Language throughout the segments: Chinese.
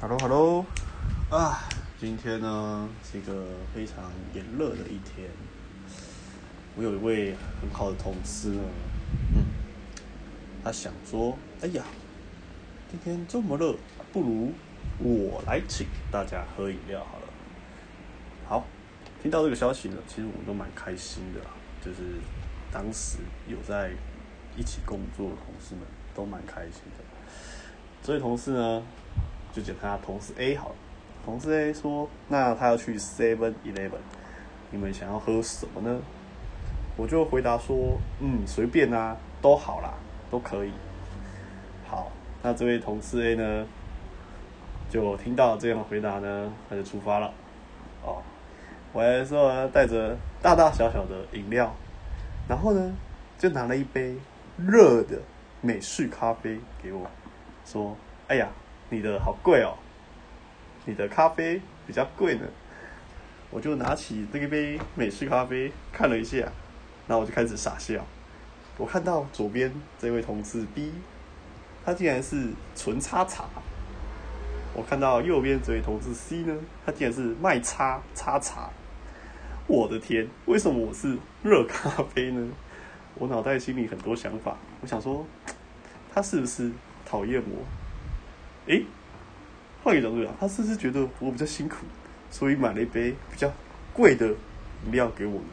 Hello，Hello，啊，今天呢是一个非常炎热的一天。我有一位很好的同事呢，嗯，他想说，哎呀，今天这么热，不如我来请大家喝饮料好了。好，听到这个消息呢，其实我都蛮开心的，就是当时有在一起工作的同事们都蛮开心的。这位同事呢？就讲他同事 A 好了，同事 A 说：“那他要去 Seven Eleven，你们想要喝什么呢？”我就回答说：“嗯，随便啊，都好啦，都可以。”好，那这位同事 A 呢，就听到这样的回答呢，他就出发了。哦，回来的时候，带着大大小小的饮料，然后呢，就拿了一杯热的美式咖啡给我，说：“哎呀。”你的好贵哦，你的咖啡比较贵呢。我就拿起这一杯美式咖啡看了一下，然后我就开始傻笑。我看到左边这位同事 B，他竟然是纯叉茶。我看到右边这位同事 C 呢，他竟然是卖叉叉茶。我的天，为什么我是热咖啡呢？我脑袋心里很多想法，我想说，他是不是讨厌我？诶，换一个角度讲，他是不是觉得我比较辛苦，所以买了一杯比较贵的饮料给我呢？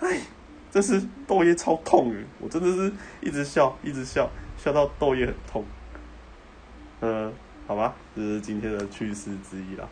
哎，这是豆叶超痛的，我真的是一直笑，一直笑，笑到豆叶很痛。嗯，好吧，这是今天的趣事之一了。